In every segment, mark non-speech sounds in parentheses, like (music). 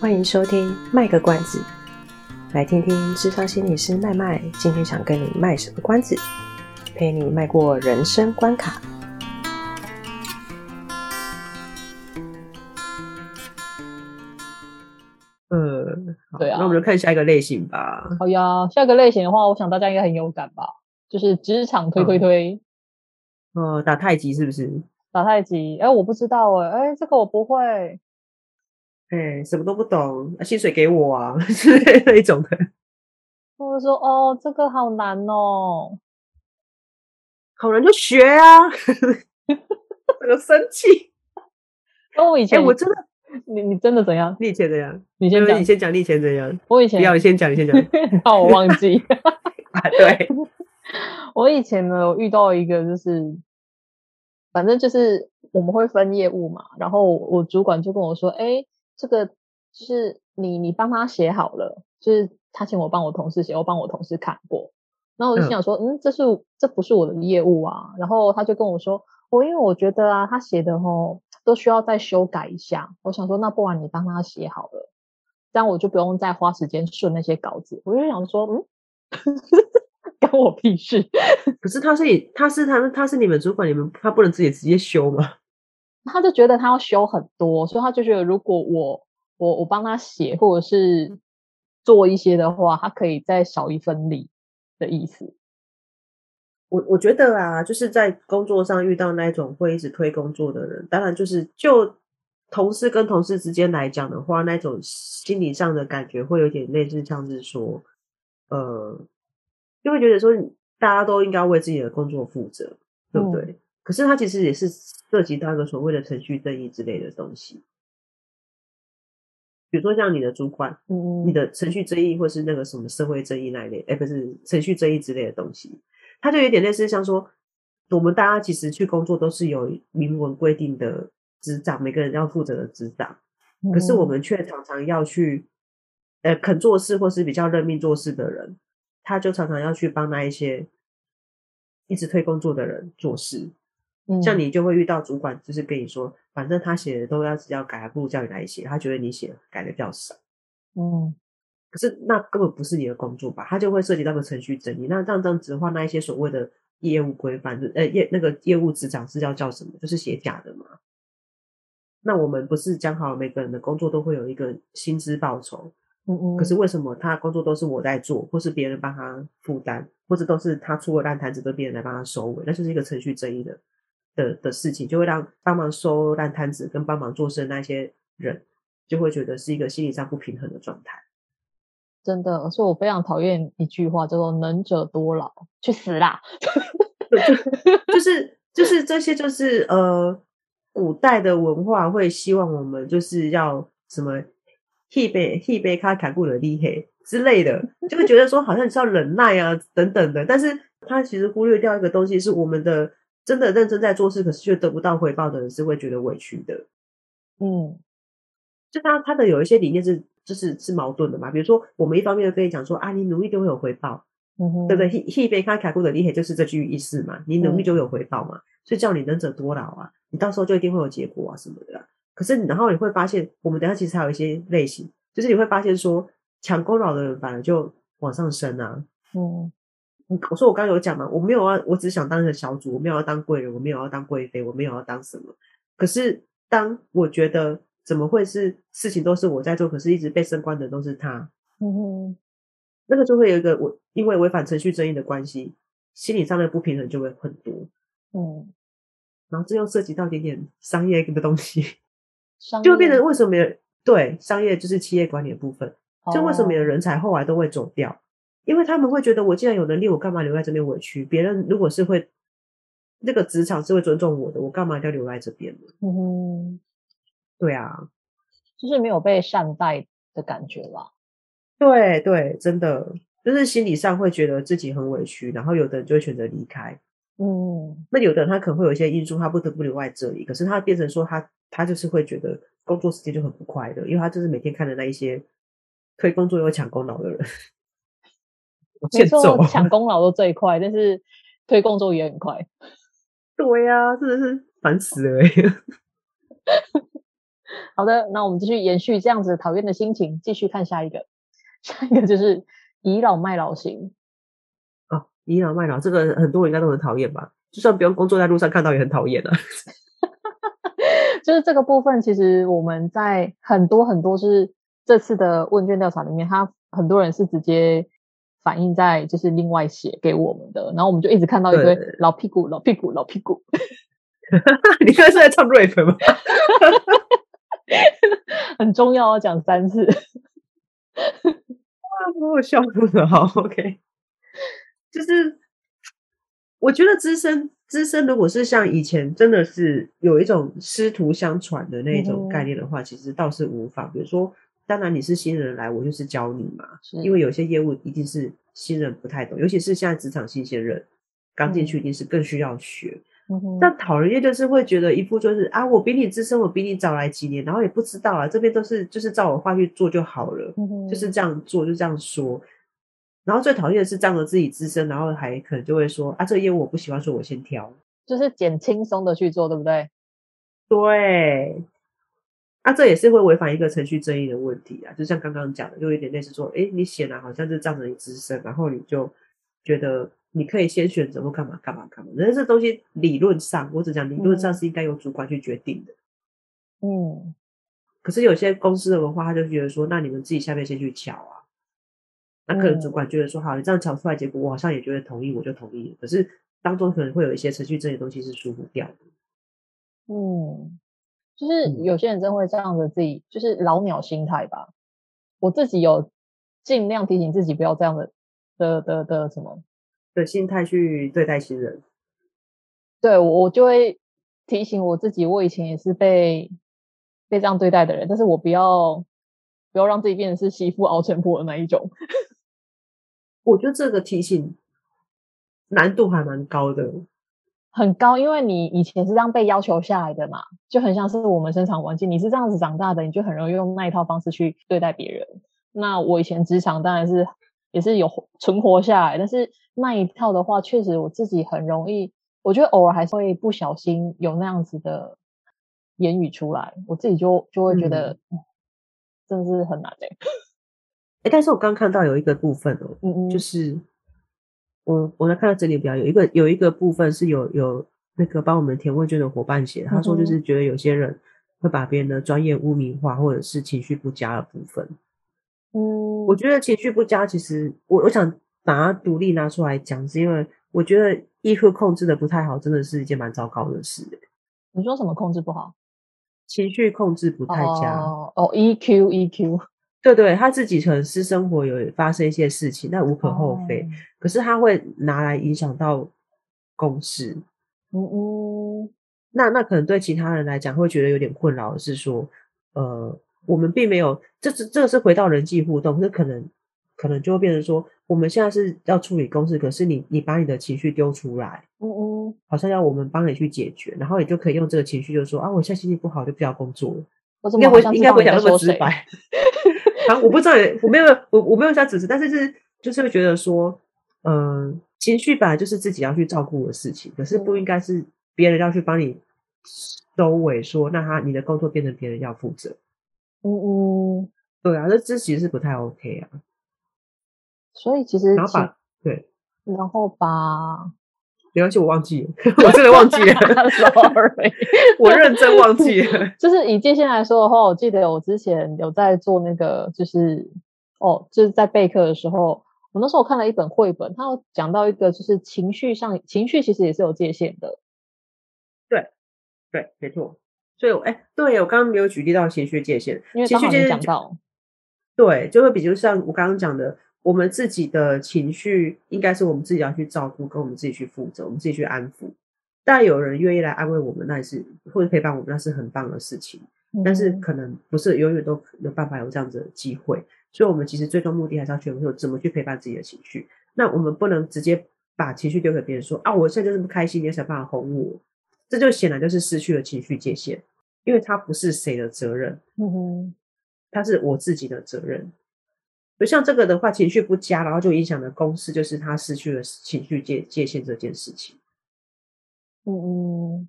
欢迎收听卖个关子，来听听智商心理师麦麦今天想跟你卖什么关子，陪你迈过人生关卡。嗯，对啊，那我们就看下一个类型吧。好呀，下一个类型的话，我想大家应该很有感吧，就是职场推推推。哦、嗯，打太极是不是？打太极？哎，我不知道哎，哎，这个我不会。哎，什么都不懂，薪水给我啊，(laughs) 之类那一种的。或者说，哦，这个好难哦，好难就学啊，(laughs) 这个生气。(laughs) 跟我以前，我真的，你你真的怎样？你以前怎样？你先讲，你先讲，你以前怎样？我以前不要，你先讲，你先讲，怕我忘记。啊，对，我以前呢，我遇到一个就是。反正就是我们会分业务嘛，然后我主管就跟我说：“哎，这个就是你你帮他写好了，就是他请我帮我同事写，我帮我同事看过。”然后我就想说：“嗯，嗯，这是这不是我的业务啊。”然后他就跟我说：“我、哦、因为我觉得啊，他写的哦都需要再修改一下。”我想说：“那不然你帮他写好了，这样我就不用再花时间顺那些稿子。”我就想说：“嗯。(laughs) ”关我屁事！可是他是你，他是他，他是你们主管，你们他不能自己直接修吗？他就觉得他要修很多，所以他就觉得如果我我我帮他写或者是做一些的话，他可以再少一分力的意思。我我觉得啊，就是在工作上遇到那种会一直推工作的人，当然就是就同事跟同事之间来讲的话，那种心理上的感觉会有点类似，像是说，呃。就会觉得说，大家都应该为自己的工作负责，对不对？嗯、可是它其实也是涉及到一个所谓的程序正义之类的东西，比如说像你的主管，嗯，你的程序正义或是那个什么社会正义那一类，哎，不是程序正义之类的东西，它就有点类似像说，我们大家其实去工作都是有明文规定的职掌，每个人要负责的职掌，嗯、可是我们却常常要去，呃，肯做事或是比较认命做事的人。他就常常要去帮那一些一直推工作的人做事，嗯，像你就会遇到主管，就是跟你说，反正他写的都要只要改，不如叫你来写。他觉得你写改的比较少，嗯，可是那根本不是你的工作吧？他就会涉及到个程序正义。那这样这样子的话，那一些所谓的业务规范，呃，业那个业务职掌是要叫什么？就是写假的嘛。那我们不是讲好每个人的工作都会有一个薪资报酬？嗯嗯可是为什么他工作都是我在做，或是别人帮他负担，或者都是他出了烂摊子，都别人来帮他收尾？那就是一个程序正义的的的事情，就会让帮忙收烂摊子跟帮忙做事的那些人，就会觉得是一个心理上不平衡的状态。真的，所以我非常讨厌一句话，叫做“能者多劳”，去死啦！(laughs) 就是就是这些，就是呃，古代的文化会希望我们就是要什么。一杯一杯卡卡布的厉害之类的，就会觉得说好像你是要忍耐啊等等的，但是他其实忽略掉一个东西，是我们的真的认真在做事，可是却得不到回报的人是会觉得委屈的。嗯，就他他的有一些理念是就是是矛盾的嘛，比如说我们一方面跟你讲说啊，你努力就会有回报，对不对？一杯卡卡布的厉害就是这句意思嘛，你努力就会有回报嘛，嗯、所以叫你能者多劳啊，你到时候就一定会有结果啊什么的、啊。可是，然后你会发现，我们等下其实还有一些类型，就是你会发现说，抢功劳的人反而就往上升啊。嗯，我说我刚刚有讲嘛，我没有要，我只想当一个小组，我没有要当贵人，我没有要当贵妃，我没有要当什么。可是，当我觉得怎么会是事情都是我在做，可是一直被升官的都是他，嗯哼，那个就会有一个我因为违反程序正义的关系，心理上的不平衡就会很多。嗯，然后这又涉及到一点点商业的东西。(laughs) 商就会变成为什么对商业就是企业管理的部分，就为什么没有人才后来都会走掉？Oh. 因为他们会觉得我既然有能力，我干嘛留在这边委屈？别人如果是会那个职场是会尊重我的，我干嘛要留在这边呢？嗯，对啊，就是没有被善待的感觉啦。对对，真的就是心理上会觉得自己很委屈，然后有的人就会选择离开。嗯，那有的人他可能会有一些因素，他不得不留在这里，可是他变成说他。他就是会觉得工作时间就很不快乐，因为他就是每天看着那一些推工作又抢功劳的人。没错，抢功劳都最快，但是推工作也很快。对呀、啊，真的是烦死了。(laughs) 好的，那我们继续延续这样子讨厌的心情，继续看下一个。下一个就是倚老卖老型。哦，倚老卖老，这个很多人应该都很讨厌吧？就算不用工作，在路上看到也很讨厌啊。(laughs) 就是这个部分，其实我们在很多很多是这次的问卷调查里面，他很多人是直接反映在就是另外写给我们的，然后我们就一直看到一堆老屁股、老屁股、老屁股。(laughs) 你刚才是在唱 rap 吗？(laughs) 很重要，要讲三次。啊，我笑不得。好，OK。就是我觉得资深资深，如果是像以前，真的是有一种师徒相传的那种概念的话，嗯、其实倒是无妨。比如说，当然你是新人来，我就是教你嘛。因为有些业务一定是新人不太懂，尤其是现在职场新鲜人刚进去，一定是更需要学。嗯但讨人厌就是会觉得一副就是啊，我比你资深，我比你早来几年，然后也不知道啊，这边都是就是照我话去做就好了，嗯、就是这样做就这样说。然后最讨厌的是仗着自己资深，然后还可能就会说啊，这个业务我不喜欢，说我先挑，就是捡轻松的去做，对不对？对，啊，这也是会违反一个程序正义的问题啊，就像刚刚讲的，就有点类似说，诶，你显然好像是仗着你资深，然后你就觉得。你可以先选择或干嘛干嘛干嘛，但是这东西理论上，我只讲理论上是应该由主管去决定的。嗯，可是有些公司的文化，他就觉得说，那你们自己下面先去瞧啊。那可能主管觉得说，好，你这样瞧出来，结果我好像也觉得同意，我就同意。可是当中可能会有一些程序这些东西是疏忽掉的。嗯，就是有些人真会这样的自己，就是老鸟心态吧。我自己有尽量提醒自己不要这样的的的的什么。的心态去对待新人，对，我就会提醒我自己，我以前也是被被这样对待的人，但是我不要不要让自己变成是媳妇熬成婆的那一种。(laughs) 我觉得这个提醒难度还蛮高的，很高，因为你以前是这样被要求下来的嘛，就很像是我们生产环境，你是这样子长大的，你就很容易用那一套方式去对待别人。那我以前职场当然是。也是有存活下来，但是那一套的话，确实我自己很容易，我觉得偶尔还是会不小心有那样子的言语出来，我自己就就会觉得，嗯、真的是很难。哎，但是我刚看到有一个部分哦，嗯嗯，就是我我在看到整理表有一个有一个部分是有有那个帮我们填问卷的伙伴写，他说就是觉得有些人会把别人的专业污名化，或者是情绪不佳的部分。嗯，我觉得情绪不佳，其实我我想把它独立拿出来讲，是因为我觉得 EQ 控制的不太好，真的是一件蛮糟糕的事。你说什么控制不好？情绪控制不太佳。哦哦，EQ EQ，对对，他自己可能私生活有发生一些事情，那无可厚非。哦、可是他会拿来影响到公事。嗯嗯，那那可能对其他人来讲会觉得有点困扰，是说呃。我们并没有，这这这个是回到人际互动，可是可能可能就会变成说，我们现在是要处理公事，可是你你把你的情绪丢出来，嗯嗯，好像要我们帮你去解决，然后你就可以用这个情绪就说啊，我现在心情不好，就不要工作了。我应该会应该会讲那么直白。(laughs) 啊，我不知道，我没有我我没有想指示，但是是就是会觉得说，嗯、呃，情绪本来就是自己要去照顾的事情，可是不应该是别人要去帮你收尾说，说那他你的工作变成别人要负责。嗯嗯，对啊，这这其实是不太 OK 啊。所以其实，然后把对，然后把没关系，我忘记了，我真的忘记了，(laughs) sorry，(laughs) 我认真忘记了。(laughs) 就是以界限来说的话，我记得我之前有在做那个，就是哦，就是在备课的时候，我那时候我看了一本绘本，它有讲到一个，就是情绪上，情绪其实也是有界限的。对，对，没错。所以，哎，对，我刚刚没有举例到情绪界限，因为情绪界限讲到，对，就会比如像我刚刚讲的，我们自己的情绪应该是我们自己要去照顾，跟我们自己去负责，我们自己去安抚。但有人愿意来安慰我们，那也是或者陪伴我们，那是很棒的事情。嗯、但是可能不是永远都有办法有这样子的机会，所以我们其实最终目的还是要学会怎么去陪伴自己的情绪。那我们不能直接把情绪丢给别人说啊，我现在就是不开心，你要想办法哄我。这就显然就是失去了情绪界限，因为它不是谁的责任，嗯哼，它是我自己的责任。就像这个的话，情绪不佳，然后就影响了公司，就是他失去了情绪界界限这件事情。嗯嗯，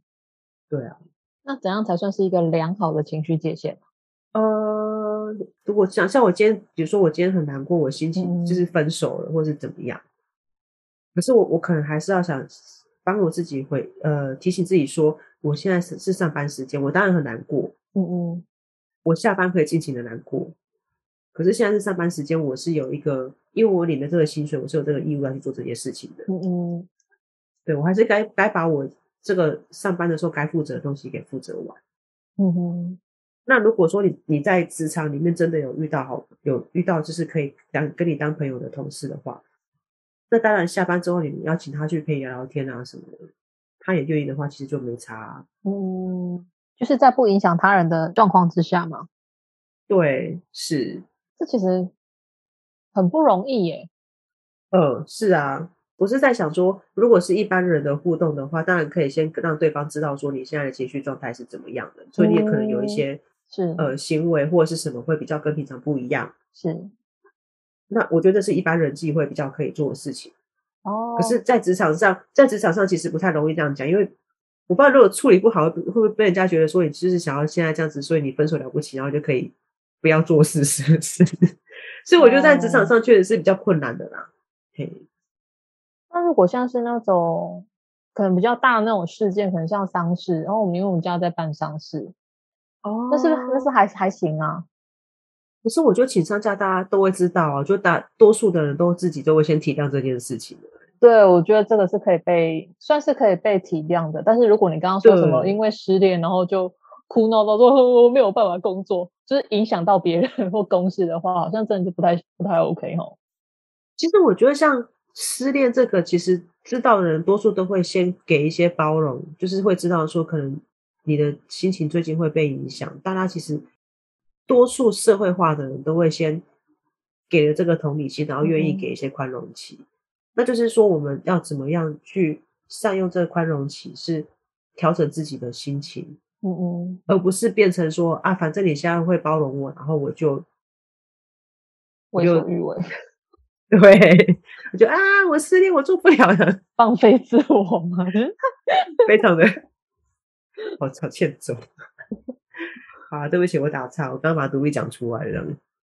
对啊。那怎样才算是一个良好的情绪界限？呃，如果像像我今天，比如说我今天很难过，我心情就是分手了，嗯、或是怎么样，可是我我可能还是要想帮我自己回呃提醒自己说，我现在是是上班时间，我当然很难过，嗯嗯，我下班可以尽情的难过，可是现在是上班时间，我是有一个，因为我领的这个薪水，我是有这个义务要去做这些事情的，嗯嗯，对，我还是该该把我这个上班的时候该负责的东西给负责完，嗯哼。那如果说你你在职场里面真的有遇到好有遇到就是可以当跟你当朋友的同事的话，那当然下班之后你要请他去陪你聊聊天啊什么的，他也愿意的话，其实就没差啊。嗯，就是在不影响他人的状况之下嘛。对，是。这其实很不容易耶。嗯，是啊。我是在想说，如果是一般人的互动的话，当然可以先让对方知道说你现在的情绪状态是怎么样的，所以你也可能有一些。是呃，行为或者是什么会比较跟平常不一样？是，那我觉得是一般人际会比较可以做的事情。哦，可是，在职场上，在职场上其实不太容易这样讲，因为我不知道如果处理不好，会不会被人家觉得说你就是想要现在这样子，所以你分手了不起，然后就可以不要做事，是不是？所以我觉得在职场上确实是比较困难的啦。嘿，那如果像是那种可能比较大的那种事件，可能像丧事，然后我们因为我们家在办丧事。哦，那是那是还还行啊。可是我觉得请丧假大家都会知道啊，就大多数的人都自己都会先体谅这件事情。对，我觉得这个是可以被算是可以被体谅的。但是如果你刚刚说什么因为失恋然后就哭闹到说没有办法工作，就是影响到别人 (laughs) 或公事的话，好像真的就不太不太 OK 齁。其实我觉得像失恋这个，其实知道的人多数都会先给一些包容，就是会知道说可能。你的心情最近会被影响，大家其实多数社会化的人都会先给了这个同理心，然后愿意给一些宽容期。嗯、那就是说，我们要怎么样去善用这个宽容期，是调整自己的心情，嗯嗯，而不是变成说啊，反正你现在会包容我，然后我就为所欲为，(laughs) 对，(laughs) 我就啊，我失恋，我做不了了，放飞自我嘛，(laughs) 非常的。我操，欠揍！啊，对不起，我打岔，我刚刚把独立讲出来了。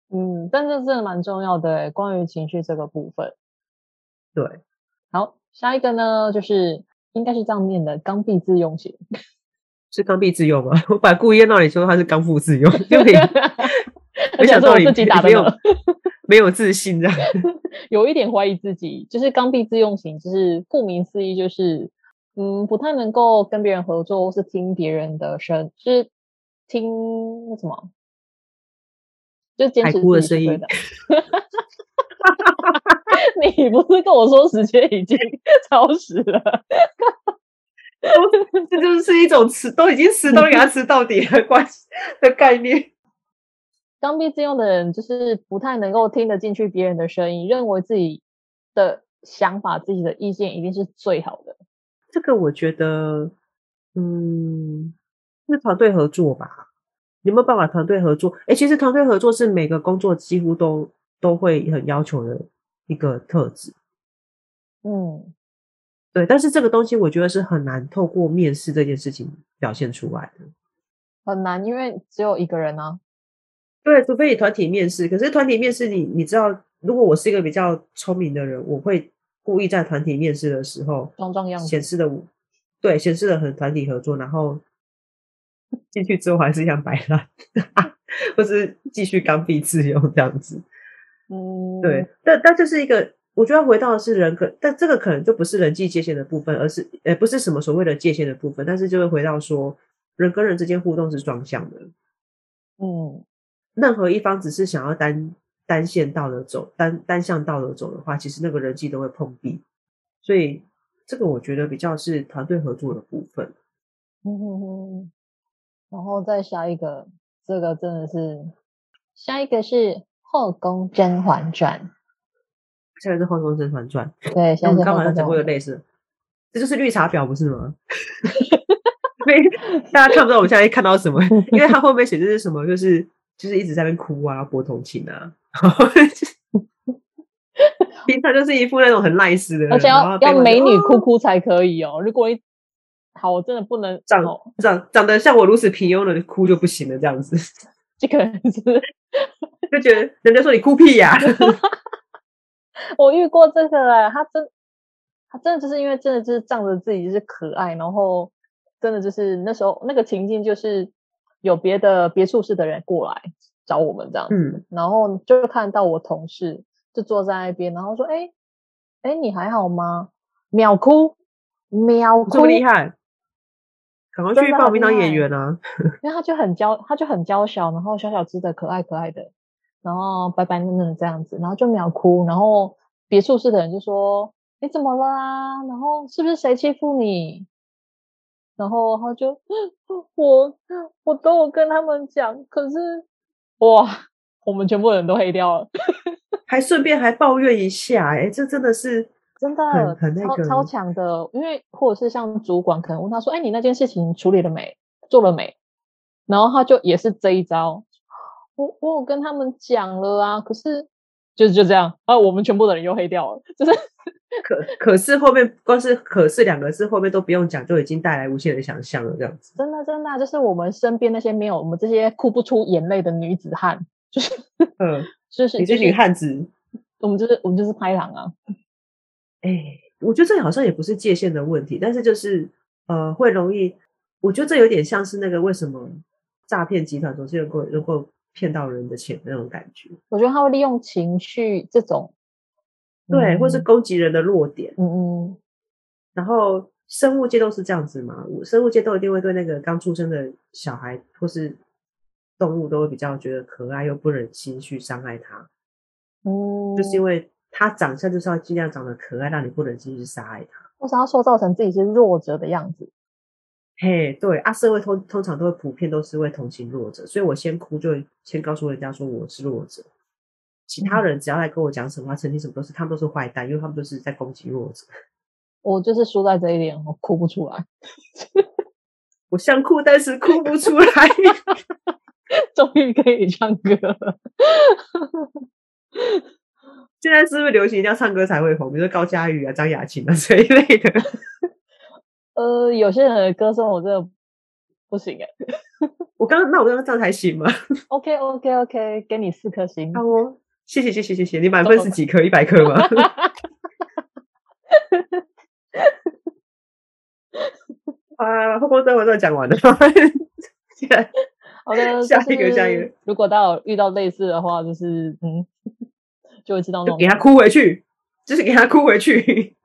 嗯，但是真的蛮重要的，关于情绪这个部分。对，好，下一个呢，就是应该是这样念的，刚愎自用型。是刚愎自用吗？(laughs) 我把故意让你说他是刚愎自用，对不对？没想到你自己打的没有没有自信这样，(laughs) 有一点怀疑自己，就是刚愎自用型，就是顾名思义，就是。嗯，不太能够跟别人合作，或是听别人的声，就是听那什么，就坚持自己的声音。(laughs) 你不是跟我说时间已经超时了？(laughs) 这就是一种吃，都已经吃，都给他吃到底的关系的概念。刚愎自用的人，就是不太能够听得进去别人的声音，认为自己的想法、自己的意见一定是最好的。这个我觉得，嗯，是团队合作吧？有没有办法团队合作？哎，其实团队合作是每个工作几乎都都会很要求的一个特质。嗯，对。但是这个东西我觉得是很难透过面试这件事情表现出来的。很难，因为只有一个人啊。对，除非你团体面试。可是团体面试你，你你知道，如果我是一个比较聪明的人，我会。故意在团体面试的时候装装样子，显示的对，显示的很团体合作，然后进去之后还是一样摆烂，(laughs) 或是继续刚愎自用这样子。嗯，对，但但这是一个，我觉得回到的是人可，但这个可能就不是人际界限的部分，而是呃不是什么所谓的界限的部分，但是就会回到说人跟人之间互动是双向的。嗯，任何一方只是想要单。单线道的走，单单向道的走的话，其实那个人际都会碰壁，所以这个我觉得比较是团队合作的部分。嗯哼哼，然后再下一个，这个真的是下一个是《后宫甄嬛传》，下一个是《后宫甄嬛传》。对，我们刚好像讲过的类似，这就是绿茶婊不是吗？(laughs) 大家看不到我们现在看到什么，(laughs) 因为他后面写的是什么，就是就是一直在那边哭啊，博同情啊。(laughs) 平常就是一副那种很赖斯的人，而且要要美女哭哭才可以哦。如果一好，我真的不能长长长得像我如此平庸的哭就不行了，这样子。这个人是，就觉得人家说你哭屁呀、啊。(laughs) 我遇过这个哎，他真，他真的就是因为真的就是仗着自己就是可爱，然后真的就是那时候那个情境就是有别的别处室的人过来找我们这样子，嗯、然后就看到我同事就坐在那边，然后说：“哎，哎，你还好吗？”秒哭，秒哭，这么厉害，赶快去报名当演员啊！因为他就很娇，他就很娇小，然后小小只的，可爱可爱的。然后白白嫩嫩的这样子，然后就秒哭，然后别处室的人就说：“你怎么了啊？然后是不是谁欺负你？”然后他就 (laughs) 我我都有跟他们讲，可是哇，我们全部人都黑掉了，(laughs) 还顺便还抱怨一下，哎，这真的是真的很很那个超超强的，因为或者是像主管可能问他说：“哎，你那件事情处理了没？做了没？”然后他就也是这一招。我我有跟他们讲了啊，可是就是就这样啊，我们全部的人又黑掉了，就是可可是后面光是可是两个字后面都不用讲，就已经带来无限的想象了，这样子。真的真的、啊，就是我们身边那些没有我们这些哭不出眼泪的女子汉，就是嗯，就是你是女汉子，我们就是我们就是拍狼啊。哎、欸，我觉得这好像也不是界限的问题，但是就是呃会容易，我觉得这有点像是那个为什么诈骗集团总是能够能够。骗到人的钱那种感觉，我觉得他会利用情绪这种，对，嗯、或是攻击人的弱点，嗯嗯。然后生物界都是这样子嘛，生物界都一定会对那个刚出生的小孩或是动物都会比较觉得可爱，又不忍心去伤害他。嗯，就是因为他长相就是要尽量长得可爱，让你不忍心去杀害他，或是要塑造成自己是弱者的样子。嘿，对啊，社会通通常都会普遍都是会同情弱者，所以我先哭就会先告诉人家说我是弱者，其他人只要来跟我讲什么话，澄清什么都是他们都是坏蛋，因为他们都是在攻击弱者。我就是输在这一点，我哭不出来，(laughs) 我想哭，但是哭不出来。(laughs) 终于可以唱歌了，现在是不是流行一定要唱歌才会红？比如说高佳宇啊、张雅琴啊这一类的。呃，有些人的歌声我真的不行哎。(laughs) 我刚刚那我刚刚这样才行吗？OK OK OK，给你四颗星。好哦，谢谢谢谢谢谢。你满分是几颗？一百颗吗？(laughs) 啊，后宫甄嬛传讲完了。(laughs) 好的，下一个下一个。如果大家有遇到类似的话，就是嗯，就会知道那种。给他哭回去，就是给他哭回去。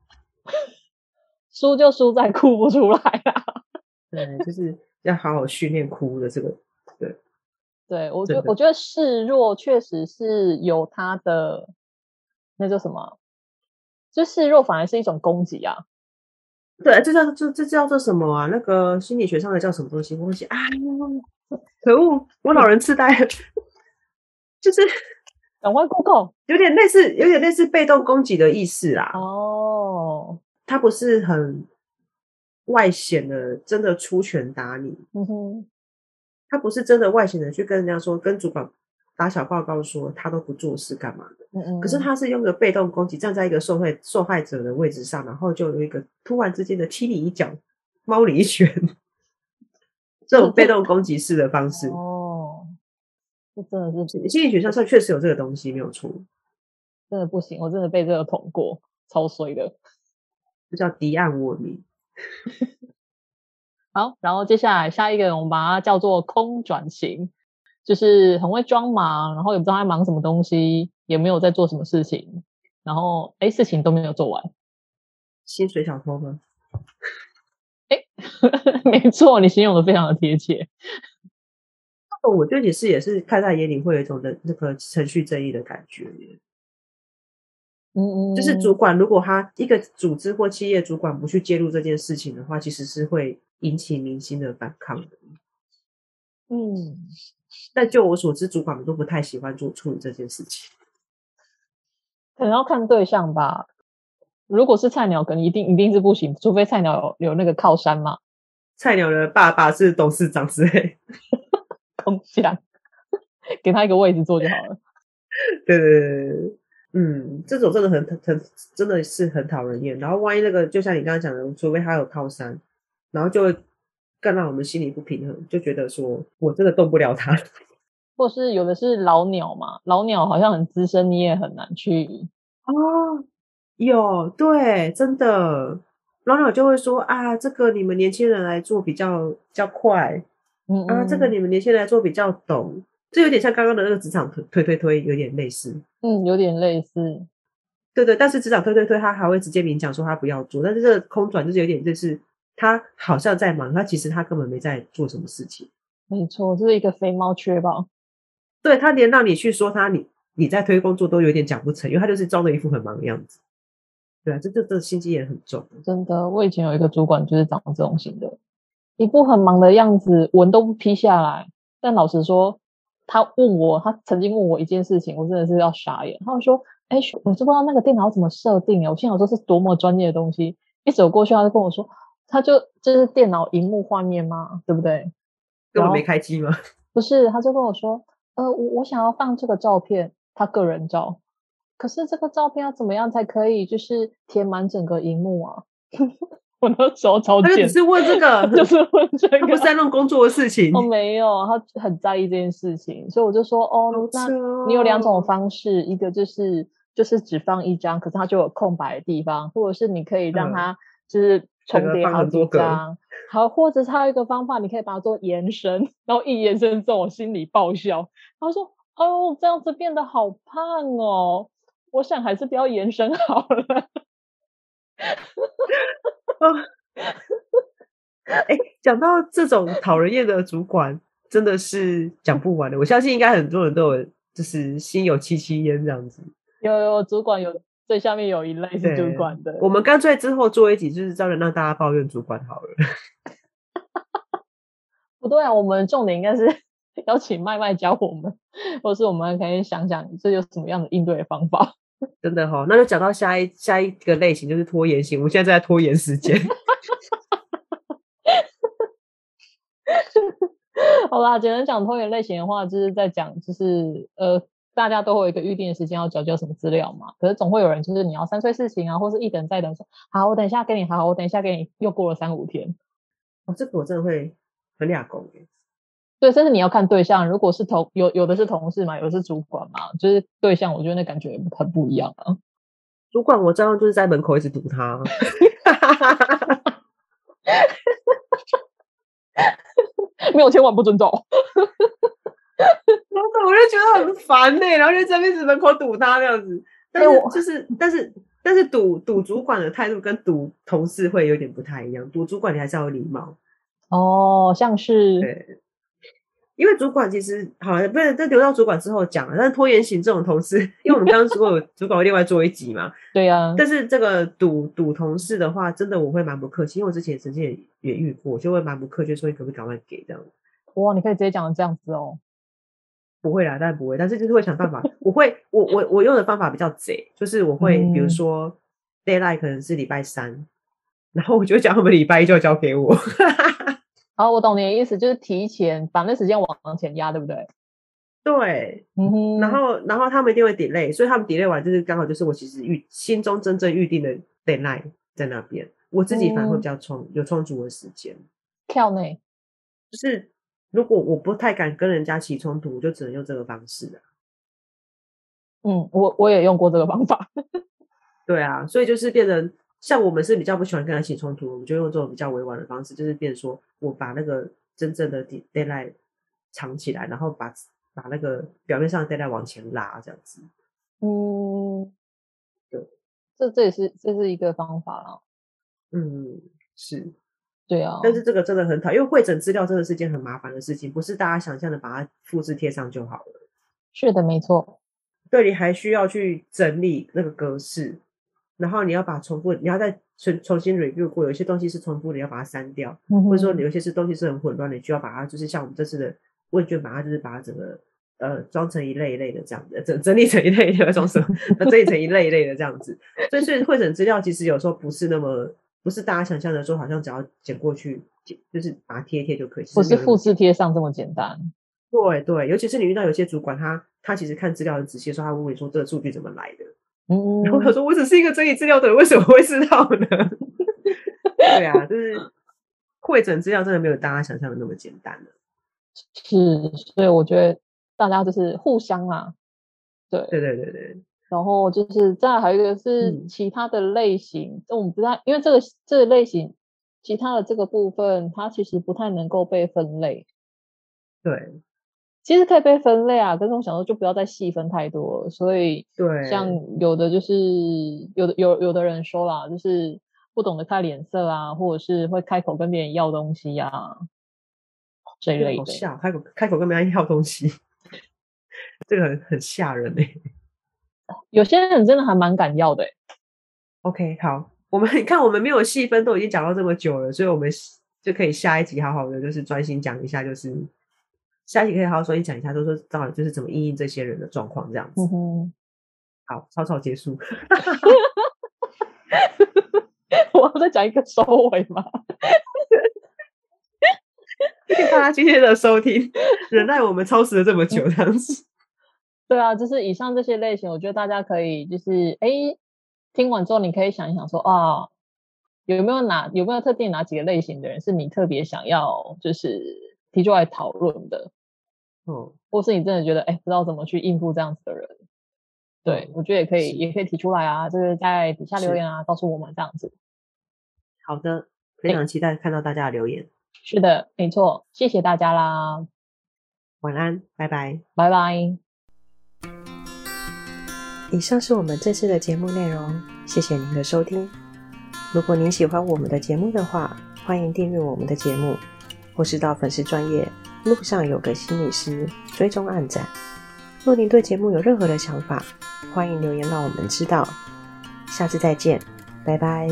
输就输在哭不出来啊！(laughs) 对，就是要好好训练哭的这个。对，对我觉得我觉得示弱确实是有他的，那叫什么？就示弱反而是一种攻击啊！对，这叫这这叫做什么啊？那个心理学上的叫什么东西？攻击啊！可恶，我老人痴呆，(laughs) 就是赶快 Google，有点类似，有点类似被动攻击的意思啦。哦。他不是很外显的，真的出拳打你。嗯哼，他不是真的外显的去跟人家说，跟主管打小报告说他都不做事干嘛的。嗯嗯。可是他是用个被动攻击，站在一个受害受害者的位置上，然后就有一个突然之间的踢你一脚、猫你一拳，(laughs) 这种被动攻击式的方式。哦，这真的是心理学上上确实有这个东西，没有错。真的不行，我真的被这个捅过，超衰的。就叫敌暗我明。(laughs) 好，然后接下来下一个，我们把它叫做空转型，就是很会装忙，然后也不知道在忙什么东西，也没有在做什么事情，然后哎，事情都没有做完。薪水小偷吗？(laughs) 哎，(laughs) 没错，你形容的非常的贴切。我觉得也是，也是看在眼里会有一种的那个程序正义的感觉。嗯嗯，就是主管，如果他一个组织或企业主管不去介入这件事情的话，其实是会引起民心的反抗的。嗯，但就我所知，主管们都不太喜欢做处理这件事情。可能要看对象吧。如果是菜鸟，可能一定一定是不行，除非菜鸟有有那个靠山嘛。菜鸟的爸爸是董事长之类，(laughs) 空降，给他一个位置坐就好了。对对对对。嗯，这种真的很很真的是很讨人厌。然后万一那个，就像你刚刚讲的，除非他有靠山，然后就会更让我们心里不平衡，就觉得说我真的动不了他。(laughs) 或是有的是老鸟嘛，老鸟好像很资深，你也很难去哦。有对，真的老鸟就会说啊，这个你们年轻人来做比较比较快，嗯，嗯啊，这个你们年轻人来做比较懂，这有点像刚刚的那个职场推推推，有点类似，嗯，有点类似，对对，但是职场推推推，他还会直接明讲说他不要做，但是这个空转就是有点就是他好像在忙，他其实他根本没在做什么事情，没错，这是一个肥猫缺宝？对，他连让你去说他你你在推工作都有点讲不成，因为他就是装的一副很忙的样子。对啊，这这这心机也很重。真的，我以前有一个主管就是长这种型的，一副很忙的样子，文都不批下来。但老实说，他问我，他曾经问我一件事情，我真的是要傻眼。他说：“哎，我知不知道那个电脑怎么设定啊？”我心想说是多么专业的东西。一走过去，他就跟我说：“他就这是电脑荧幕画面吗？对不对？根本没开机吗？” (laughs) 不是，他就跟我说：“呃，我我想要放这个照片，他个人照。”可是这个照片要怎么样才可以，就是填满整个荧幕啊？我那时候超贱，他只是问这个，(laughs) 就是问这个，他不是在弄工作的事情。哦，没有，他很在意这件事情，所以我就说，哦，哦那你有两种方式，一个就是就是只放一张，可是它就有空白的地方，或者是你可以让它就是重叠好几张，好，或者是还有一个方法，你可以把它做延伸，(laughs) 然后一延伸之后，我心里爆笑，他说，哦，这样子变得好胖哦。我想还是不要延伸好了。(laughs) (laughs) 哎，讲到这种讨人厌的主管，真的是讲不完的。我相信应该很多人都有，就是心有戚戚焉这样子。有有主管有最下面有一类是主管的。我们干脆之后做一集，就是专门让大家抱怨主管好了。(laughs) 不对啊，我们重点应该是 (laughs) 邀请麦麦教我们，或是我们可以想想这有什么样的应对方法。真的哈、哦，那就讲到下一下一个类型，就是拖延型。我们现在在拖延时间。(laughs) 好啦，简单讲拖延类型的话，就是在讲，就是呃，大家都会有一个预定的时间要交交什么资料嘛。可是总会有人就是你要三催四请啊，或是一等再等，说好，我等一下给你，好，我等一下给你，又过了三五天。哦，这个我真的会很俩工对，但是你要看对象。如果是同有有的是同事嘛，有的是主管嘛，就是对象，我觉得那感觉很不一样啊。主管我知道就是在门口一直堵他，(laughs) 没有千万不准走。(laughs) 我就觉得很烦呢、欸，然后就在一直门口堵他那样子。但是就是，但是但是堵堵主管的态度跟堵同事会有点不太一样。堵主管你还是要有礼貌哦，像是对。因为主管其实好了，不是这留到主管之后讲了。但是拖延型这种同事，因为我们刚刚说有主管会另外做一集嘛，(laughs) 对呀、啊。但是这个赌赌同事的话，真的我会蛮不客气，因为我之前曾经也也遇过，就会蛮不客气，说你可不可以赶快给这样。哇，你可以直接讲这样子哦。不会啦，当然不会，但是就是会想办法。我会，我我我用的方法比较贼，就是我会，比如说 d a y l i g h t 可能是礼拜三，然后我就讲他们礼拜一就要交给我。好，我懂你的意思，就是提前把那时间往前压，对不对？对，嗯哼。然后，然后他们一定会 delay，所以他们 delay 完，就是刚好就是我其实预心中真正预定的 deadline 在那边，我自己反而会比较充、嗯、有充足的时间。跳内，就是如果我不太敢跟人家起冲突，我就只能用这个方式啊。嗯，我我也用过这个方法。(laughs) 对啊，所以就是变成。像我们是比较不喜欢跟他起冲突，我们就用这种比较委婉的方式，就是变成说我把那个真正的 deadline 藏起来，然后把把那个表面上的 deadline 往前拉，这样子。嗯，对，这这也是这是一个方法啦。嗯，是，对啊。但是这个真的很讨厌，因为会诊资料真的是件很麻烦的事情，不是大家想象的把它复制贴上就好了。是的，没错。对，你还需要去整理那个格式。然后你要把重复，你要再重重新 review 过，有一些东西是重复的，你要把它删掉，嗯、或者说你有些是东西是很混乱的，你就要把它，就是像我们这次的问卷，把它就是把它整个呃装成一类一类的这样子，整整理成一类一类的装成，整理成一类一类的这样子。所以，所以汇整资料其实有时候不是那么，不是大家想象的说，好像只要剪过去，就是把它贴一贴就可以，不是复制贴上这么简单。对对，尤其是你遇到有些主管，他他其实看资料很仔细的时候，他会问你说这个数据怎么来的。嗯，然后他说：“我只是一个整理资料的人，为什么会知道呢？” (laughs) 对啊，就是会诊资料真的没有大家想象的那么简单的。是，所以我觉得大家就是互相啊，对对对对对。然后就是再还有一个是其他的类型，我们不太，因为这个这个类型，其他的这个部分，它其实不太能够被分类。对，其实可以被分类啊，可是我想说就不要再细分太多了。所以，对，像有的就是有的有有的人说啦，就是不懂得看脸色啊，或者是会开口跟别人要东西呀、啊，这一类的。好吓，开口开口跟别人要东西，(laughs) 这个很很吓人哎、欸。(laughs) 有些人真的还蛮敢要的、欸。OK，好，我们你看，我们没有细分，都已经讲到这么久了，所以我们就可以下一集好好的，就是专心讲一下，就是下一集可以好好说一讲一下，就是说到底就是怎么应应这些人的状况这样子。嗯，好，草草结束。(laughs) 我要再讲一个收尾吗？谢谢大家今天的收听，忍耐我们超时了这么久，这样子。(laughs) 对啊，就是以上这些类型，我觉得大家可以就是哎，听完之后你可以想一想说啊，有没有哪有没有特定哪几个类型的人是你特别想要就是提出来讨论的，嗯，或是你真的觉得哎不知道怎么去应付这样子的人，对，我觉得也可以也可以提出来啊，就是在底下留言啊，告诉我们这样子。好的，非常期待看到大家的留言。是的，没错，谢谢大家啦，晚安，拜拜，拜拜。以上是我们这次的节目内容，谢谢您的收听。如果您喜欢我们的节目的话，欢迎订阅我们的节目，或是到粉丝专页路上有个心理师追踪暗战。若您对节目有任何的想法，欢迎留言让我们知道。下次再见，拜拜。